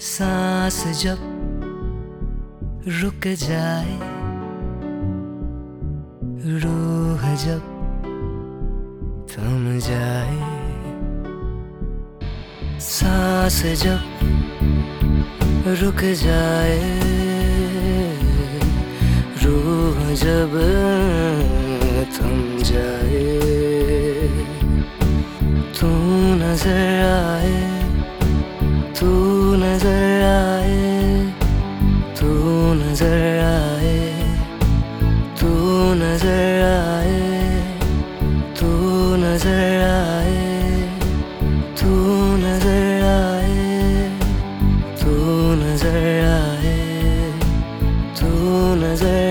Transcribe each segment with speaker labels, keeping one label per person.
Speaker 1: सांस जब रुक जाए, रूह जब थम जाए, सांस जब रुक जाए, रूह जब थम जाए, तू नज़र आए। as it.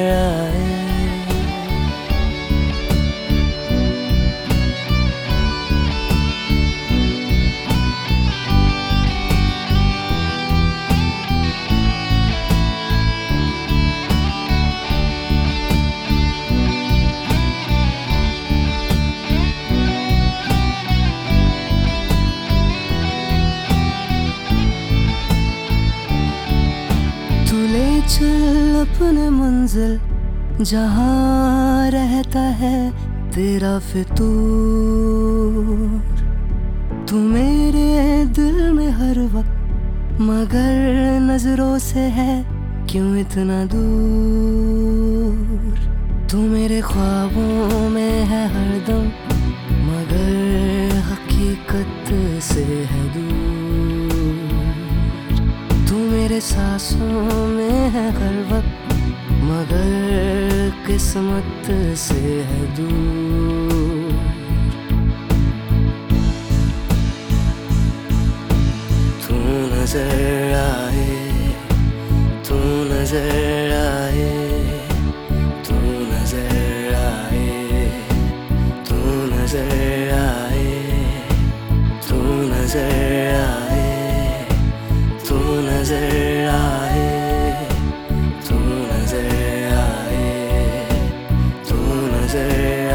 Speaker 1: चल अपने मंजिल, जहाँ रहता है तेरा फितूर। तू मेरे दिल में हर वक्त मगर नज़रों से है, क्यों इतना दूर? तू मेरे ख्वाबों में है हरदम तेरे सांसों में है हर वक्त, मगर किस्मत से है दूर। तू नज़र आए, तू नज़र आए, तू नज़र आए, तू नज़र आए, तू नज़र नज़र आए तू नज़र आए तू नज़र